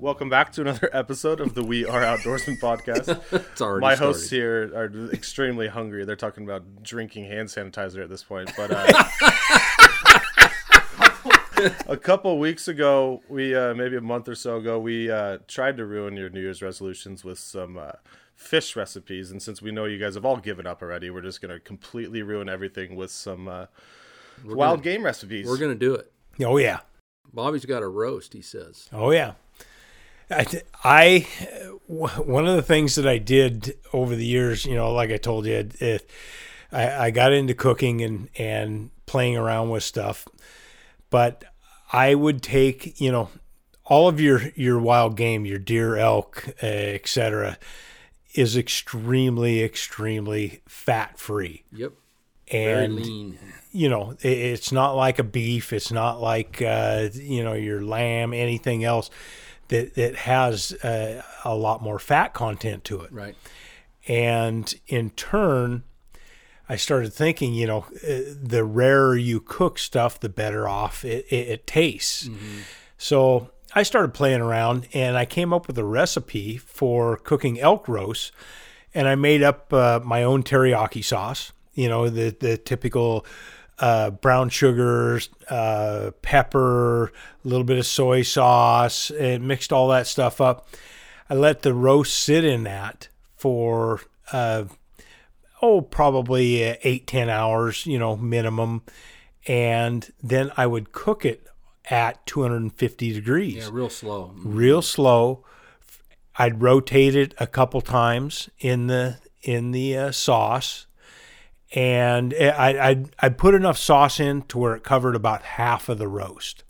Welcome back to another episode of the We Are Outdoorsman podcast. It's already My started. hosts here are extremely hungry. They're talking about drinking hand sanitizer at this point. But uh, a couple weeks ago, we uh, maybe a month or so ago, we uh, tried to ruin your New Year's resolutions with some uh, fish recipes. And since we know you guys have all given up already, we're just going to completely ruin everything with some uh, wild game recipes. We're going to do it. Oh yeah, Bobby's got a roast, he says. oh yeah. I, I one of the things that I did over the years, you know, like I told you, it, it, I, I got into cooking and and playing around with stuff, but I would take, you know, all of your your wild game, your deer, elk, uh, etc., is extremely extremely fat free. Yep. Very And lean. you know, it, it's not like a beef. It's not like uh, you know your lamb, anything else that that has uh, a lot more fat content to it. Right. And in turn, I started thinking, you know, uh, the rarer you cook stuff, the better off it, it, it tastes. So I started playing around, and I came up with a recipe for cooking elk roast, and I made up uh, my own teriyaki sauce. You know, the the typical uh, brown sugar, uh, pepper, a little bit of soy sauce, and mixed all that stuff up. I let the roast sit in that for uh, oh probably uh, eight ten hours, you know minimum, and then I would cook it at 250 degrees Yeah, real slow. real slow. I'd rotate it a couple times in the in the uh, sauce, and I I'd, I'd put enough sauce in to where it covered about half of the roast.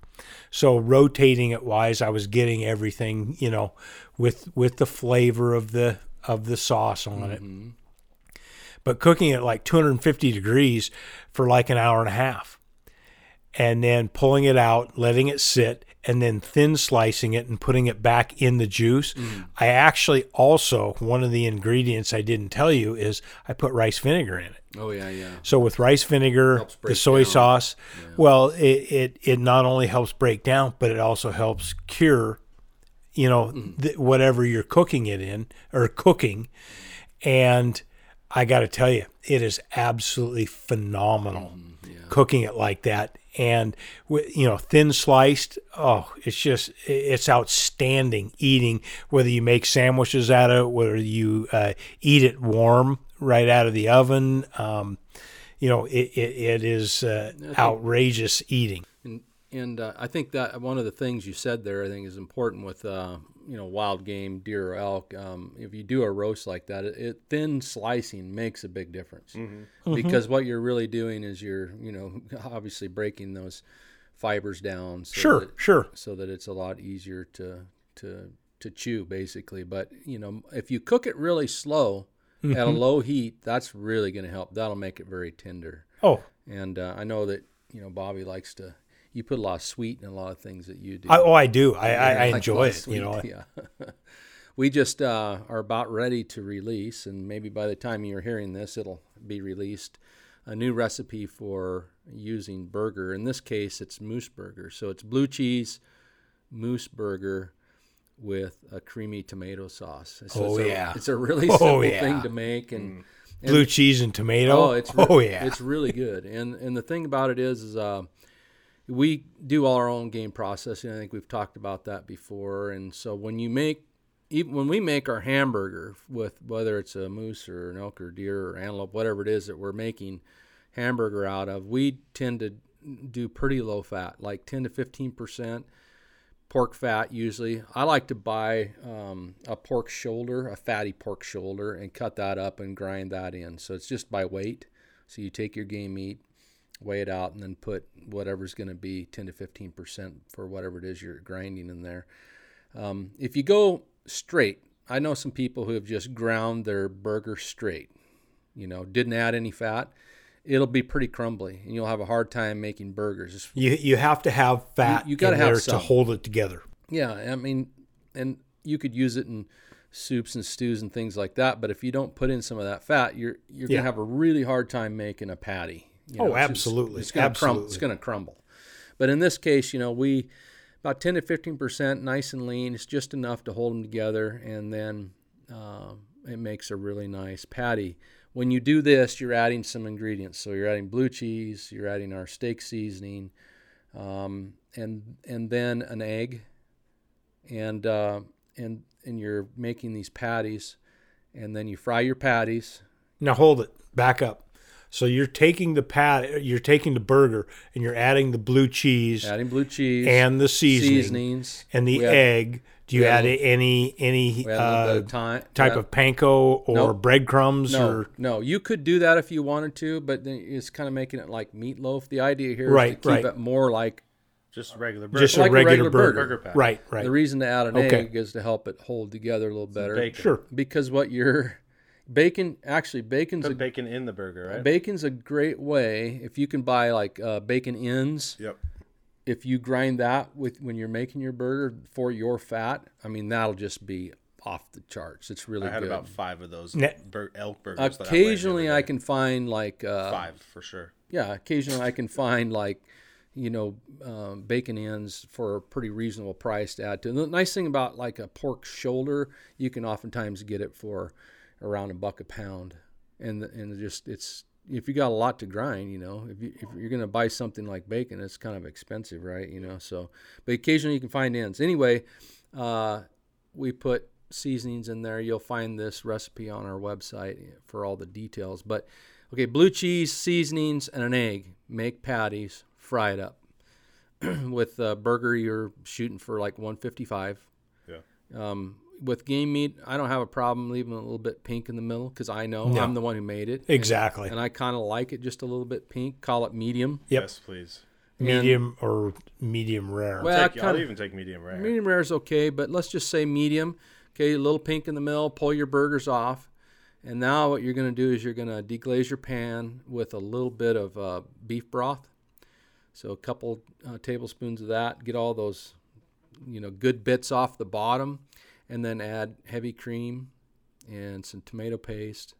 So rotating it wise, I was getting everything you know with with the flavor of the of the sauce on it. Mm-hmm. But cooking it like 250 degrees for like an hour and a half and then pulling it out, letting it sit, and then thin slicing it and putting it back in the juice. I actually also, one of the ingredients I didn't tell you is I put rice vinegar in it. Oh, yeah, yeah. So with rice vinegar, the soy down. sauce, well, it, it, it not only helps break down, but it also helps cure, you know, Mm-hmm. th- whatever you're cooking it in or cooking. And I got to tell you, it is absolutely phenomenal Mm-hmm. Cooking it like that. And you know, thin sliced. Oh, it's just it's outstanding eating. Whether you make sandwiches out of it, whether you uh, eat it warm right out of the oven, um, you know, it it, it is uh, outrageous eating. And and uh, I think that one of the things you said there, I think, is important with uh, you know wild game, deer or elk. Um, if you do a roast like that, it, it thin slicing makes a big difference because what you're really doing is you're you know obviously breaking those fibers down. So Sure, that, sure. So that it's a lot easier to to to chew, basically. But you know, if you cook it really slow at a low heat, that's really going to help. That'll make it very tender. Oh, And uh, I know that you know Bobby likes to. You put a lot of sweet in a lot of things that you do. I, oh, I do. I, I, I enjoy it. You know, yeah. we just uh, are about ready to release, and maybe by the time you're hearing this, it'll be released. A new recipe for using burger. In this case, it's moose burger. So it's blue cheese moose burger with a creamy tomato sauce. So Oh, it's a, yeah. it's a really Oh, simple yeah. thing to make, and blue cheese and tomato. Oh, it's re- oh yeah. it's really good. And and the thing about it is, is uh, we do all our own game processing. I think we've talked about that before. And so when you make even when we make our hamburger with whether it's a moose or an elk or deer or antelope, whatever it is that we're making hamburger out of, we tend to do pretty low fat, like 10 to 15 percent pork fat usually. I like to buy um, a pork shoulder, a fatty pork shoulder, and cut that up and grind that in. So it's just by weight. So you take your game meat, weigh it out, and then put whatever's going to be 10 to 15 percent for whatever it is you're grinding in there. Um, if you go straight, I know some people who have just ground their burger straight. You know, didn't add any fat. It'll be pretty crumbly, and you'll have a hard time making burgers. You you have to have fat you gotta have there to hold it together. Yeah, I mean, and you could use it in soups and stews and things like that. But if you don't put in some of that fat, you're you're Yeah. gonna have a really hard time making a patty. You Oh, absolutely, it's gonna crumble. It's gonna crumble. But in this case, you know, we about ten to fifteen percent, nice and lean. It's just enough to hold them together, and then uh, it makes a really nice patty. When you do this, you're adding some ingredients. So you're adding blue cheese, you're adding our steak seasoning, um, and and then an egg, and uh, and and you're making these patties, and then you fry your patties. Now hold it. Back up. So you're taking the pat, you're taking the burger, and you're adding the blue cheese Adding blue cheese and the seasoning seasonings and the We add- egg. Do you add add a- any any we add a little bit uh, of time, type yeah. of panko or Nope. breadcrumbs No, or no, you could do that if you wanted to, but then it's kind of making it like meatloaf. The idea here is Right, to keep right. it more like Just regular burger. just Like a a regular, regular burger? burger. Burger. Right, right. the reason to add an Okay. egg is to help it hold together a little better. Sure. Because what you're bacon actually bacon's a bacon in the burger, right? bacon's a great way if you can buy like uh, bacon ends. Yep. If you grind that with when you're making your burger for your fat, I mean that'll just be off the charts. It's really I had good. about five of those Ne- bur- elk burgers. that I Occasionally, I can find like uh, five for sure. yeah, occasionally I can find like, you know, um, bacon ends for a pretty reasonable price to add to. The nice thing about like a pork shoulder, you can oftentimes get it for around a buck a pound, and and just it's if you got a lot to grind, you know, if, you, if you're gonna buy something like bacon, it's kind of expensive, right? You know, so but occasionally you can find ends. Anyway, uh, we put seasonings in there. You'll find this recipe on our website for all the details. But okay, blue cheese, seasonings, and an egg. Make patties, fry it up. with uh, burger, you're shooting for like 155. Yeah. Um, with game meat, I don't have a problem leaving a little bit pink in the middle because I know No. I'm the one who made it. Exactly. And I kind of like it just a little bit pink. Call it medium. Yep. Yes, please. medium or medium rare. Well, I Take, I'll even take medium rare. Medium rare is okay, but let's just say medium. Okay, a little pink in the middle. Pull your burgers off, and now what you're going to do is you're going to deglaze your pan with a little bit of uh, beef broth. So a couple uh, tablespoons of that. Get all those, you know, good bits off the bottom, and then add heavy cream and some tomato paste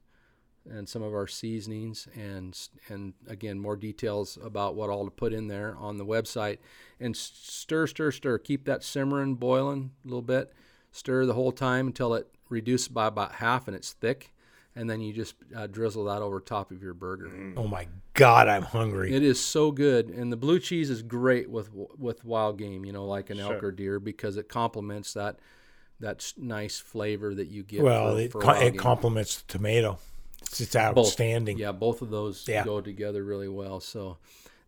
and some of our seasonings and and again more details about what all to put in there on the website. And stir stir stir. Keep that simmering boiling a little bit. Stir the whole time until it reduces by about half and it's thick. And then you just uh, drizzle that over top of your burger. Oh my God, I'm hungry. it is so good. And the blue cheese is great with with wild game you know like an elk or deer because it complements that that nice flavor that you get well, for, it, for it complements the tomato. It's, it's Both. outstanding. Yeah, both of those Yeah. go together really well. So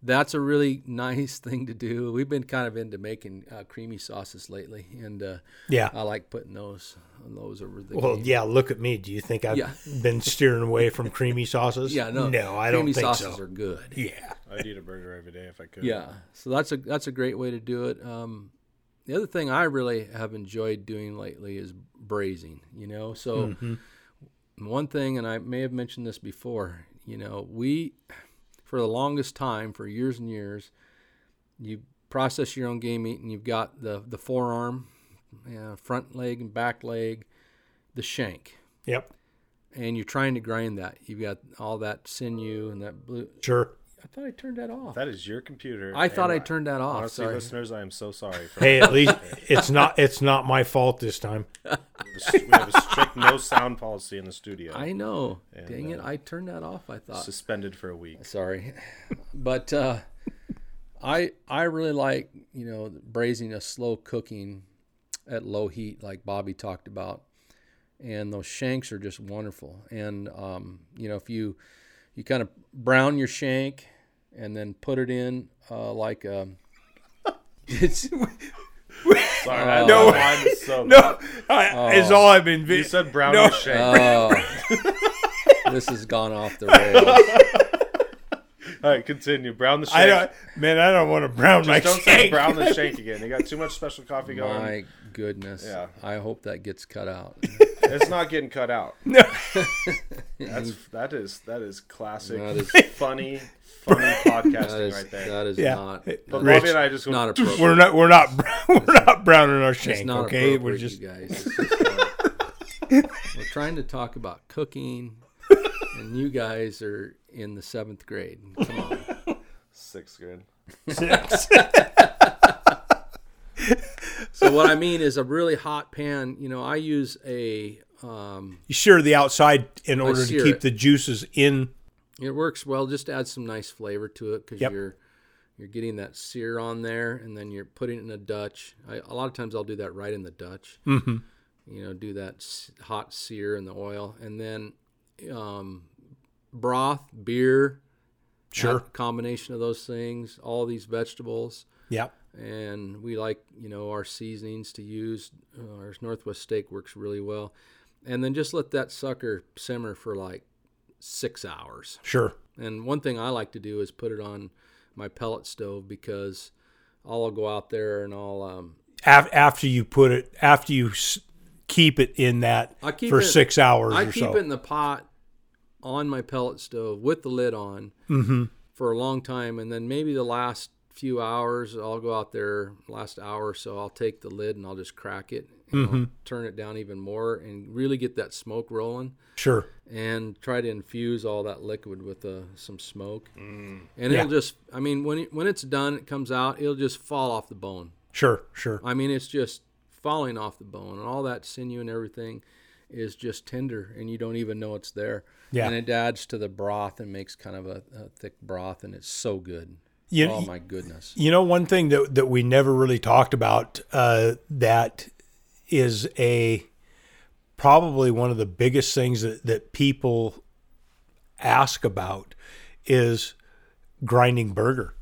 that's a really nice thing to do. We've been kind of into making uh, creamy sauces lately, and uh, Yeah. I like putting those those over the. Well, game. yeah. Look at me. Do you think I've Yeah. been steering away from creamy sauces? yeah, no, no, I creamy don't think sauces so. are good. Yeah. I'd eat a burger every day if I could. Yeah, so that's a that's a great way to do it. Um, the other thing I really have enjoyed doing lately is braising. You know, so Mm-hmm. one thing, and I may have mentioned this before. You know, we for the longest time, for years and years, you process your own game meat, and you've got the the forearm, yeah, front leg and back leg, the shank, Yep. and you're trying to grind that. You've got all that sinew and that blue. Sure. I thought I turned that off. That is your computer. I thought I and turned that off. Honestly, Sorry. listeners, I am so sorry. For Hey, at least it's not it's not my fault this time. we have a strict no sound policy in the studio. I know. And, Dang it! uh, I turned that off. I thought. Suspended for a week. Sorry, but uh, I I really like you know braising a slow cooking at low heat, like Bobby talked about, and those shanks are just wonderful. And um, you know if you you kind of brown your shank and then put it in uh, like um, it's Sorry, I No. know mine so. No, I, it's all I've been. You said brown No. no. shank. oh, this has gone off the rails. All right, continue. Brown the shank. I don't, man, I don't want to brown my don't say shank. brown the shank again. You got too much special coffee going. My goodness. Yeah. I hope that gets cut out. It's not getting cut out. No. That's that is that is classic, That is- funny, funny podcasting That is, right there. that is Yeah. not. but that Rich, Bobby and I just is not go, appropriate. We're not, we're not, we're not browning our It's shank. not Okay, we're just you guys. Just not- we're trying to talk about cooking, and you guys are in the seventh grade. Come on. sixth grade. So what I mean is a really hot pan. You know, I use a. Um, you sure the outside in order to keep it. the juices in. it works well. Just add some nice flavor to it because Yep. you're you're getting that sear on there, and then you're putting it in a Dutch. I, a lot of times I'll do that right in the Dutch. Mm-hmm. You know, do that hot sear in the oil, and then um, broth, beer, Sure. combination of those things, all these vegetables, Yeah. and we like you know our seasonings to use. Uh, our Northwest steak works really well, and then just let that sucker simmer for like six hours. Sure. And one thing I like to do is put it on my pellet stove because I'll go out there and I'll um, after you put it, after you keep it in that for it- six hours I keep so. it in the pot on my pellet stove with the lid on mm-hmm. for a long time, and then maybe the last few hours I'll go out there. Last hour or so, I'll take the lid and I'll just crack it, and Mm-hmm. I'll turn it down even more, and really get that smoke rolling, Sure. and try to infuse all that liquid with uh, some smoke, and Yeah. it'll just. I mean, when it, when it's done, it comes out, it'll just fall off the bone. Sure. Sure. I mean, it's just falling off the bone, and all that sinew and everything is just tender, and you don't even know it's there. Yeah. And it adds to the broth and makes kind of a, a thick broth, and it's so good. You, oh my goodness! You know, one thing that that we never really talked about uh, that is a probably one of the biggest things that, that people ask about is grinding burger.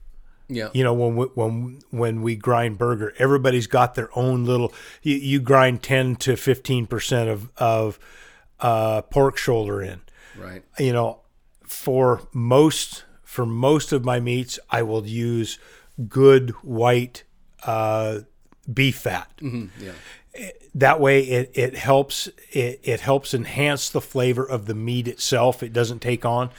Yeah. You know, when we, when when we grind burger, everybody's got their own little. You, you grind ten to fifteen percent of of uh, pork shoulder in Right. you know, for most for most of my meats, I will use good white uh, beef fat. Yeah. That way, it, it helps it, it helps enhance the flavor of the meat itself. It doesn't take on.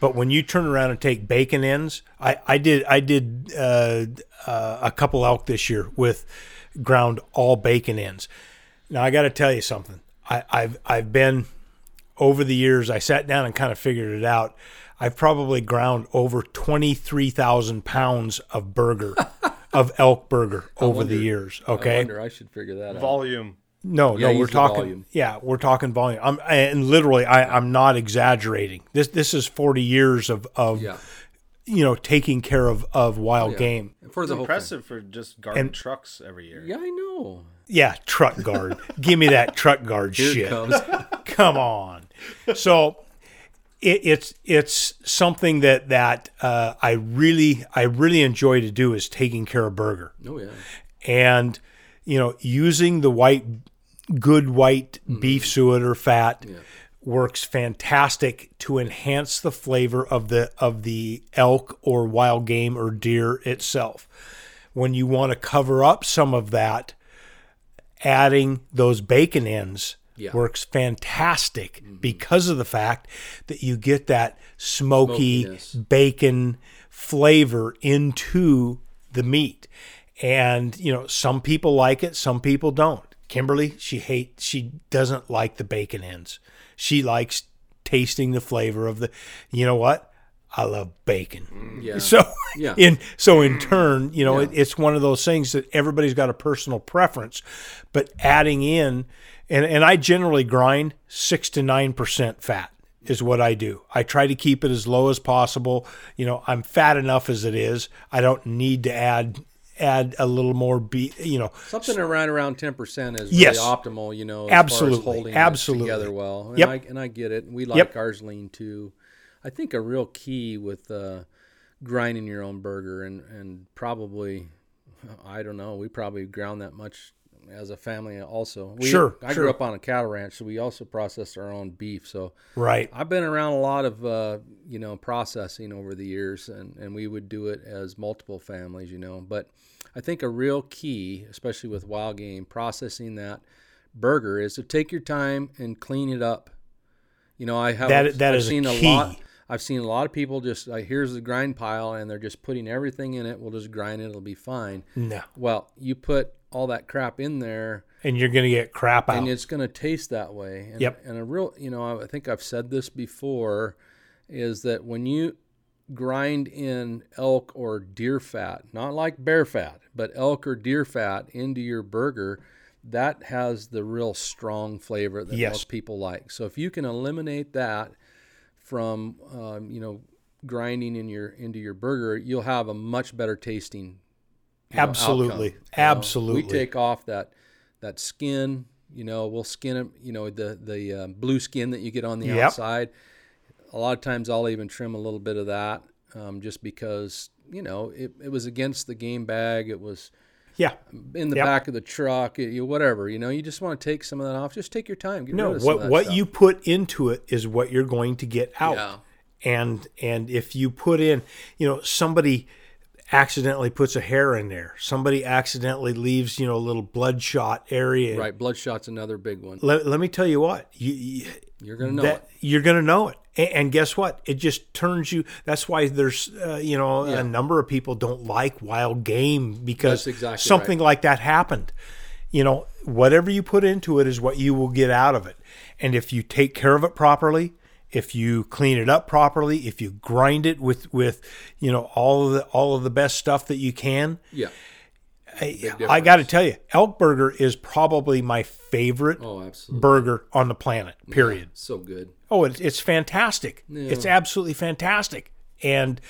But when you turn around and take bacon ends, I, I did I did uh, uh, a couple elk this year with ground all bacon ends. Now I got to tell you something. I, I've I've been over the years. I sat down and kind of figured it out. I've probably ground over twenty three thousand pounds of burger, of elk burger over the wonder- years. I Okay, wonder. I should figure that out. Volume. no, Yeah, no, we're talking. volume. Yeah, we're talking volume. I'm and literally, I, I'm not exaggerating. This this is forty years of of Yeah. you know taking care of of wild Yeah. game. For It's the whole thing. impressive for just guarding And- trucks every year. Yeah, I know. Yeah, truck guard. Give me that truck guard Here shit. it comes. Come on. So it, it's it's something that that uh, I really I really enjoy to do is taking care of burger. Oh yeah. and you know using the white good white beef suet or fat works fantastic to enhance the flavor of the of the elk or wild game or deer itself. When you want to cover up some of that adding those bacon ends Yeah. works fantastic mm-hmm. because of the fact that you get that smoky Smokiness. bacon flavor into the meat. And you know, some people like it, some people don't. Kimberly, she hates she doesn't like the bacon ends. She likes tasting the flavor of the you know what? I love bacon. Yeah. So Yeah. in so in turn, you know, Yeah. it, it's one of those things that everybody's got a personal preference, but adding in and and I generally grind 6 to 9% fat is what I do. I try to keep it as low as possible. You know, I'm fat enough as it is. I don't need to add add a little more be, you know, Something around around ten percent is really Yes. optimal. You know, as Absolutely. far as holding it Absolutely. together well. And Yep. I, and I get it. We like Yep. ours lean too. I think a real key with uh, grinding your own burger and and probably I don't know. We probably ground that much as a family also. We, Sure, I sure. grew up on a cattle ranch, so we also processed our own beef. So Right. I've been around a lot of uh, you know processing over the years, and and we would do it as multiple families, you know. But I think a real key, especially with wild game, processing that burger is to take your time and clean it up. You know, I have That- that I've is a seen key. lot. I've seen a lot of people just like here's the grind pile, and they're just putting everything in it. We'll just grind it; it'll be fine. No. Well, you put all that crap in there, And you're going to get crap out. and it's going to taste that way. And, Yep. And a real, you know, I think I've said this before, is that when you grind in elk or deer fat, not like bear fat, but elk or deer fat into your burger, that has the real strong flavor that Yes. most people like. So if you can eliminate that from, um, you know, grinding in your into your burger, you'll have a much better tasting you know, Absolutely. outcome. You know, Absolutely. we take off that that skin. You know, we'll skin it. You know, the the um, blue skin that you get on the Yep. outside. A lot of times, I'll even trim a little bit of that, um, just because you know it, it was against the game bag. It was yeah. in the Yep. back of the truck. It, you whatever. You know, you just want to take some of that off. Just take your time. No, what what stuff. you put into it is what you're going to get out. Yeah. And and if you put in, you know, somebody accidentally puts a hair in there. Somebody accidentally leaves, you know, a little bloodshot area. right. Bloodshot's another big one. Let, let me tell you what. You, you You're gonna know that it. you're going to know it. And, and guess what? It just turns you. That's why there's, uh, you know, Yeah. a number of people don't like wild game because exactly something like that happened. You know, whatever you put into it is what you will get out of it. And if you take care of it properly, if you clean it up properly, if you grind it with with you know all of the all of the best stuff that you can, Yeah. I, I got to tell you, elk burger is probably my favorite Oh, absolutely. burger on the planet. Period. So good. Oh, it's it's fantastic. It's absolutely fantastic. And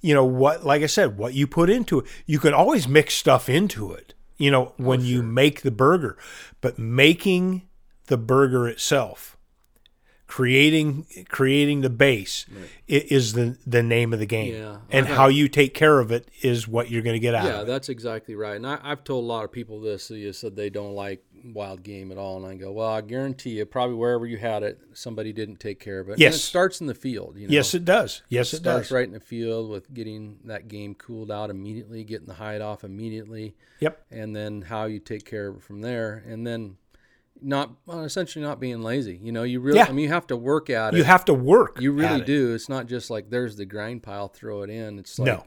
you know what? Like I said, what you put into it, you can always mix stuff into it. You know when oh, you make the burger, but making the burger itself, creating creating the base, i is the the name of the game. Yeah. And how you take care of it is what you're going to get out Yeah, that's exactly right. And I, I've told a lot of people this. You said they don't like wild game at all, and I go, well, I guarantee you, probably wherever you had it, somebody didn't take care of it. And Yes. it starts in the field. You know? Yes, it does. Yes, it it starts does. right in the field with getting that game cooled out immediately, getting the hide off immediately, Yep. and then how you take care of it from there, and then not well, essentially not being lazy. You know, you really, Yeah. I mean, you have to work at it. You have to work. You at really it. do. It's not just like there's the grind pile, throw it in. It's like No.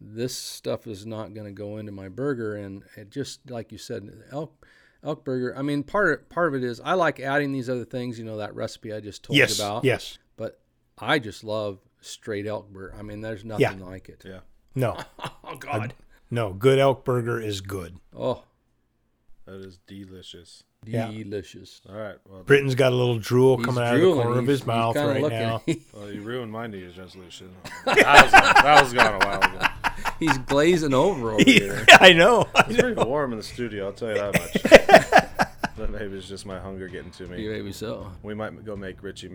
this stuff is not going to go into my burger, and it just like you said, elk elk burger. I mean, part of, part of it is I like adding these other things. You know, that recipe I just told Yes. you about. Yes. But I just love straight elk burger. I mean, there's nothing like it. Yeah, No. Oh God. No. Good elk burger is good. Oh, that is delicious. Yeah. delicious. All right, well, Britain's got a little drool He's coming out of the drooling. corner of his mouth right looking. now. well, you ruined my New Year's resolution. that, was, that was gone a while ago. He's glazing over over here. I know. It's pretty warm in the studio. I'll tell you that much. but maybe it's just my hunger getting to me. Maybe so. We might go make Richie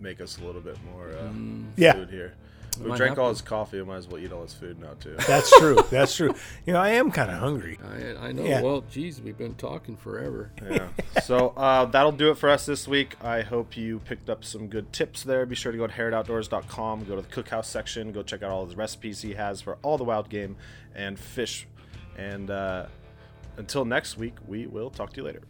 make us a little bit more uh, Yeah. food here. We drank all his coffee. We might as well eat all his food now too. That's true. That's true. You know, I am kind of hungry. I, I know. Yeah. Well, geez, we've been talking forever. yeah. So uh, that'll do it for us this week. I hope you picked up some good tips there. Be sure to go to heritoutdoors.com, go to the cookhouse section, go check out all the recipes he has for all the wild game and fish. And uh, until next week, we will talk to you later.